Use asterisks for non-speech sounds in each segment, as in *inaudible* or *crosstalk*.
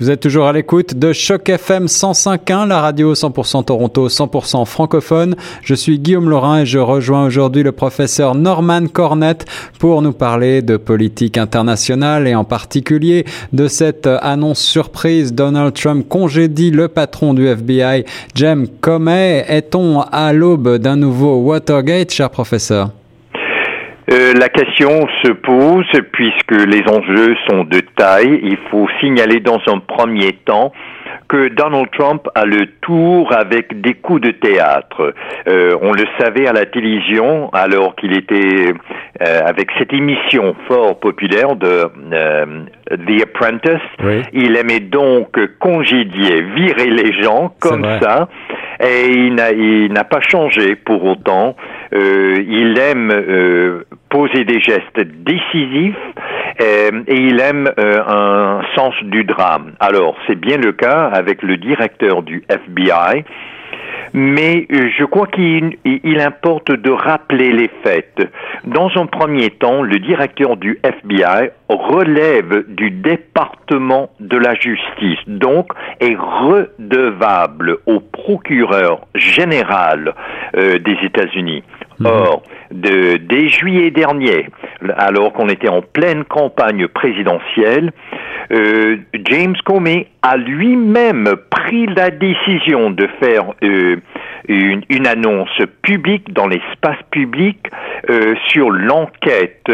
Vous êtes toujours à l'écoute de Choc FM 105.1, la radio 100% Toronto, 100% francophone. Je suis Guillaume Laurin et je rejoins aujourd'hui le professeur Norman Cornett pour nous parler de politique internationale et en particulier de cette annonce surprise. Donald Trump congédie le patron du FBI, James Comey. Est-on à l'aube d'un nouveau Watergate, cher professeur? Euh, la question se pose puisque les enjeux sont de taille. Il faut signaler dans un premier temps que Donald Trump a le tour avec des coups de théâtre. Euh, on le savait à la télévision alors qu'il était euh, avec cette émission fort populaire de The Apprentice. Il aimait donc congédier, virer les gens comme ça et il n'a pas changé pour autant. Euh, il aime euh, poser des gestes décisifs euh, et il aime un sens du drame. Alors, c'est bien le cas avec le directeur du FBI mais je crois qu'il importe de rappeler les faits. Dans un premier temps, le directeur du FBI relève du département de la justice, donc est redevable au procureur général des États-Unis. Mhm. Or, de, dès juillet dernier, alors qu'on était en pleine campagne présidentielle, euh, James Comey a lui-même pris la décision de faire euh, une, une, annonce publique dans l'espace public euh, sur l'enquête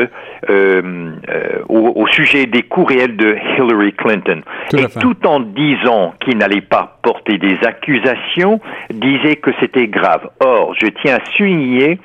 au, au, sujet des courriels de Hillary Clinton. Et tout en disant qu'il n'allait pas porter des accusations, disait que c'était grave. Or, je tiens à souligner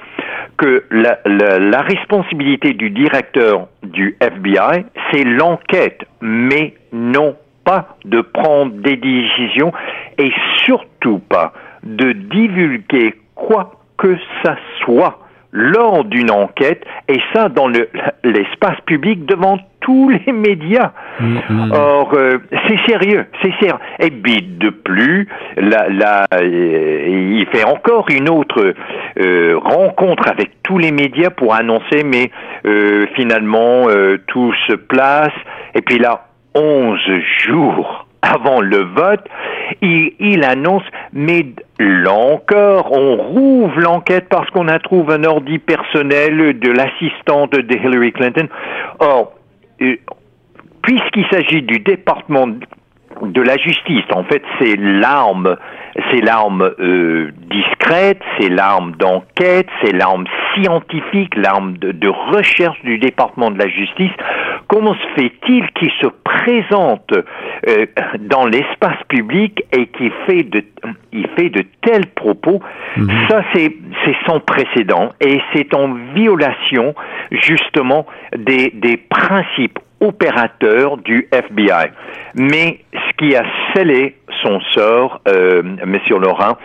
que la, responsabilité du directeur du FBI, c'est l'enquête, mais non pas de prendre des décisions et surtout pas de divulguer quoi que ça soit lors d'une enquête, et ça dans *laughs* l'espace public devant tous *laughs* les médias. Mm, mm. Or, euh, c'est sérieux, c'est sérieux. Et bide de plus, là, euh, il fait encore une autre euh, rencontre avec tous les médias pour annoncer, mais finalement, tout se place. Et puis là, 11 jours avant le vote, il, annonce, mais là encore, on rouvre l'enquête parce qu'on a trouvé un ordi personnel de l'assistante de Hillary Clinton. Or, euh, puisqu'il s'agit du département de la justice, en fait, c'est l'arme c'est l'arme euh, discrète, c'est l'arme d'enquête, c'est l'arme scientifique, l'arme de, recherche du département de la justice. Comment se fait-il qu'il se présente euh, dans l'espace public et qu'il fait de, il fait de tels propos? Mhm. Ça, c'est sans précédent et c'est en violation justement des, des principes opérateur du FBI. Mais ce qui a scellé son sort, euh, Monsieur Laurent,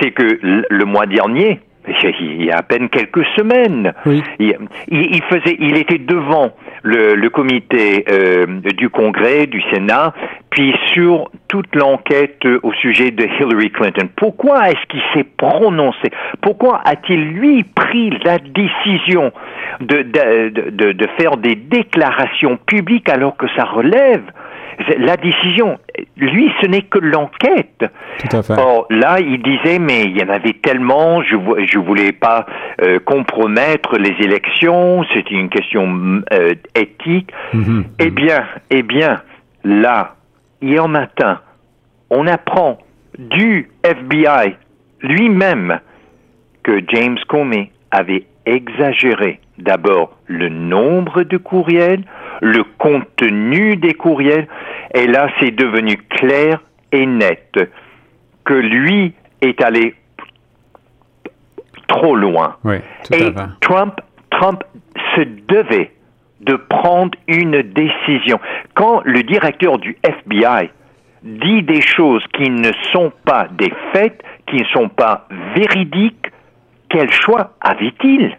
c'est que le mois dernier, il y a à peine quelques semaines. Il, faisait, il était devant le, comité euh, du Congrès, du Sénat, puis sur toute l'enquête au sujet de Hillary Clinton. Pourquoi est-ce qu'il s'est prononcé? Pourquoi a-t-il lui pris la décision de, de, de faire des déclarations publiques alors que ça relève la décision, lui, ce n'est que l'enquête. Tout à fait. Or, là, il disait, mais il y en avait tellement, je ne voulais pas euh, compromettre les élections, c'était une question euh, éthique. Mhm. Eh bien, eh bien, là, hier matin, on apprend du FBI lui-même que James Comey avait exagéré d'abord le nombre de courriels, le contenu des courriels, et là c'est devenu clair et net que lui est allé trop loin. et Trump, Trump se devait de prendre une décision. Quand le directeur du FBI dit des choses qui ne sont pas des faits, qui ne sont pas véridiques, quel choix avait-il?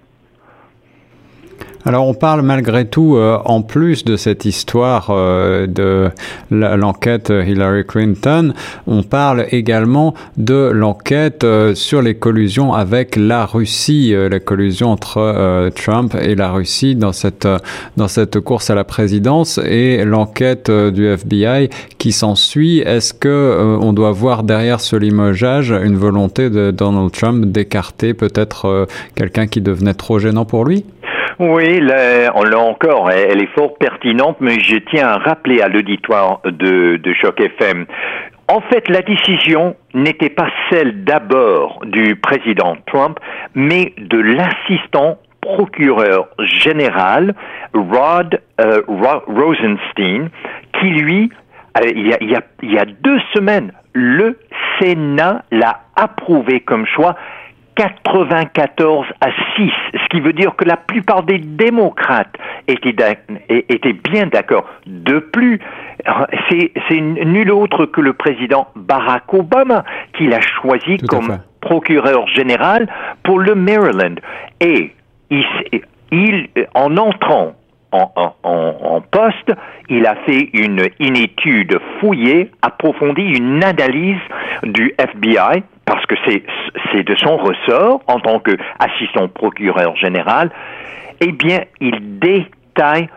Alors on parle malgré tout, euh, en plus de cette histoire euh, de l'enquête Hillary Clinton, on parle également de l'enquête euh, sur les collusions avec la Russie, la collusion entre Trump et la Russie dans cette dans cette course à la présidence et l'enquête du FBI qui s'ensuit. Est-ce que on doit voir derrière ce limogeage une volonté de Donald Trump d'écarter peut-être quelqu'un qui devenait trop gênant pour lui? Oui, là, là encore, elle est fort pertinente, mais je tiens à rappeler à l'auditoire de, de Choc FM. En fait, la décision n'était pas celle d'abord du président Trump, mais de l'assistant procureur général Rod euh, Rosenstein, qui lui, euh, il y a deux semaines, le Sénat l'a approuvé comme choix 94 à 6, ce qui veut dire que la plupart des démocrates étaient, étaient bien d'accord. De plus, c'est nul autre que le président Barack Obama qui l'a choisi comme procureur général pour le Maryland. Et il, en entrant en, en, poste, il a fait une, une étude fouillée, approfondie, une analyse du FBI parce que c'est de son ressort en tant qu'assistant procureur général, eh bien, il détaille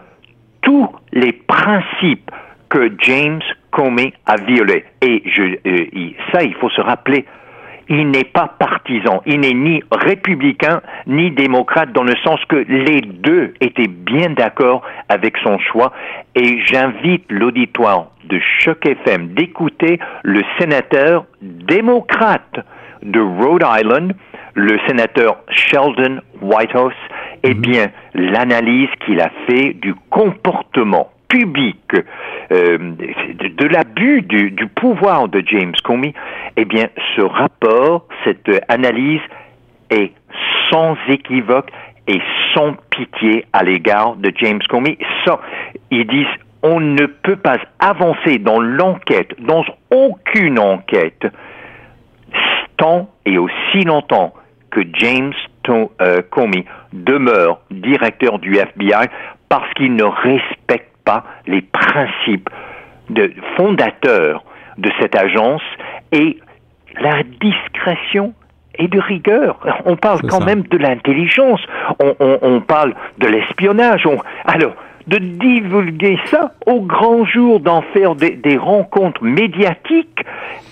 tous les principes que James Comey a violés. Et je, euh, ça, il faut se rappeler, il n'est pas partisan, il n'est ni républicain ni démocrate dans le sens que les deux étaient bien d'accord avec son choix et j'invite l'auditoire de Choc FM d'écouter le sénateur démocrate de Rhode Island, le sénateur Sheldon Whitehouse, eh mhm. bien, l'analyse qu'il a fait du comportement public euh, de, l'abus du, du, pouvoir de James Comey, eh bien, ce rapport, cette analyse est sans équivoque et sans pitié à l'égard de James Comey. Ça, ils disent on ne peut pas avancer dans l'enquête, dans aucune enquête, tant et aussi longtemps que James euh, Comey demeure directeur du FBI parce qu'il ne respecte pas les principes de, fondateurs de cette agence et la discrétion et de rigueur. On parle quand même de l'intelligence, on, parle de l'espionnage. Alors, de divulguer ça au grand jour, d'en faire des, rencontres médiatiques,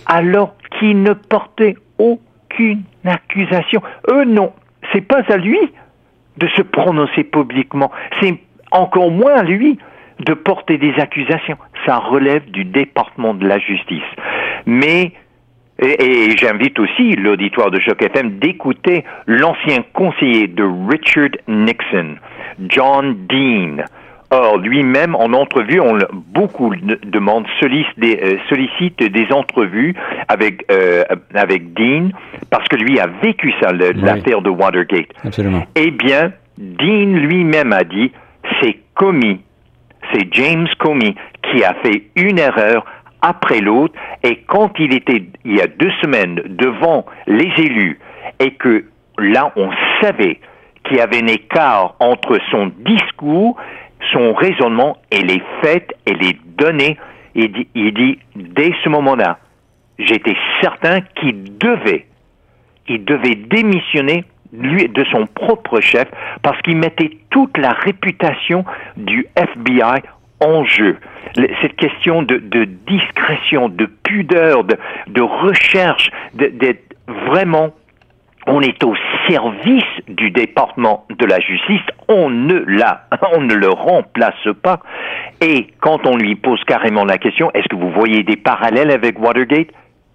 alors qu'il ne portait aucune accusation. Eux, non. C'est pas à lui de se prononcer publiquement. C'est encore moins à lui de porter des accusations. Ça relève du département de la justice. Mais et, j'invite aussi l'auditoire de Choc FM d'écouter l'ancien conseiller de Richard Nixon, John Dean, Or, lui-même, en entrevue, on beaucoup de monde sollicite des, euh, sollicite des entrevues avec euh, avec Dean parce que lui a vécu ça, l'affaire de Watergate. Absolument. Eh bien, Dean lui-même a dit, c'est Comey, c'est James Comey qui a fait une erreur après l'autre, et quand il était il y a deux semaines devant les élus et que là on savait qu'il y avait un écart entre son discours son raisonnement et les faits et les données. Il dit, il dit dès ce moment-là, j'étais certain qu'il devait, il devait démissionner de son propre chef parce qu'il mettait toute la réputation du FBI en jeu. Cette question de, de discrétion, de pudeur, de, de recherche, d'être vraiment on est au service du département de la justice, on ne la, *laughs* on ne le remplace pas. Et quand on lui pose carrément la question, est-ce que vous voyez des parallèles avec Watergate?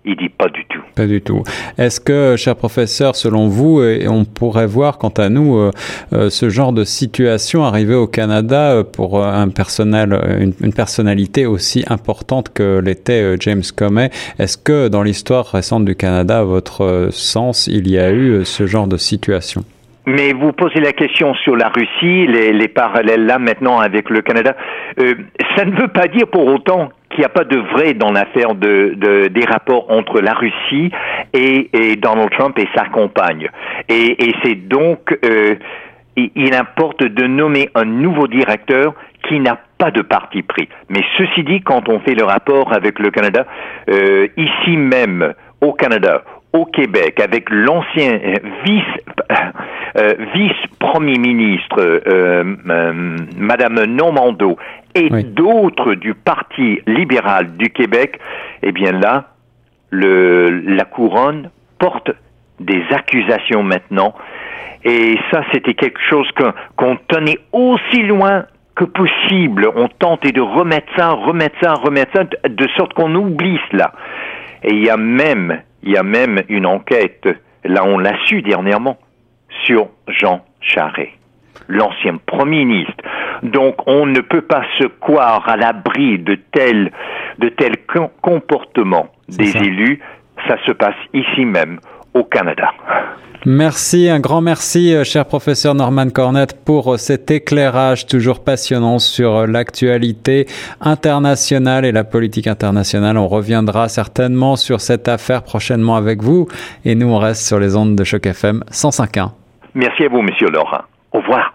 Il dit pas du tout. Pas du tout. Est-ce que, cher professeur, selon vous, et on pourrait voir, quant à nous, euh, euh, ce genre de situation arriver au Canada euh, pour un personnel, une, personnalité aussi importante que l'était James Comey? Est-ce que, dans l'histoire récente du Canada, à votre sens, il y a eu ce genre de situation? Mais vous posez la question sur la Russie, les, les parallèles là maintenant avec le Canada. Euh, ça ne veut pas dire pour autant qu'il n'y a pas de vrai dans l'affaire de, de, des rapports entre la Russie et, et Donald Trump et sa compagne. Et, et c'est donc euh, il importe de nommer un nouveau directeur qui n'a pas de parti pris. Mais ceci dit, quand on fait le rapport avec le Canada, euh, ici même au Canada, au Québec, avec l'ancien vice euh, vice premier ministre euh, Madame Normando et d'autres du Parti libéral du Québec, eh bien là, le, la couronne porte des accusations maintenant. Et ça, c'était quelque chose qu'on tenait aussi loin que possible. On tentait de remettre ça, remettre ça, remettre ça, de sorte qu'on oublie cela. Et il y a même, il y a même une enquête, là on l'a su dernièrement, sur Jean Charest, l'ancien Premier ministre. Donc on ne peut pas se croire à l'abri de tels de tels comportements des élus. Ça se passe ici même au Canada. Merci, un grand merci, euh, cher professeur Norman Cornette, pour euh, cet éclairage toujours passionnant sur euh, l'actualité internationale et la politique internationale. On reviendra certainement sur cette affaire prochainement avec vous et nous, on reste sur les ondes de Choc FM 105.1. Merci à vous, monsieur Laurent. Au revoir.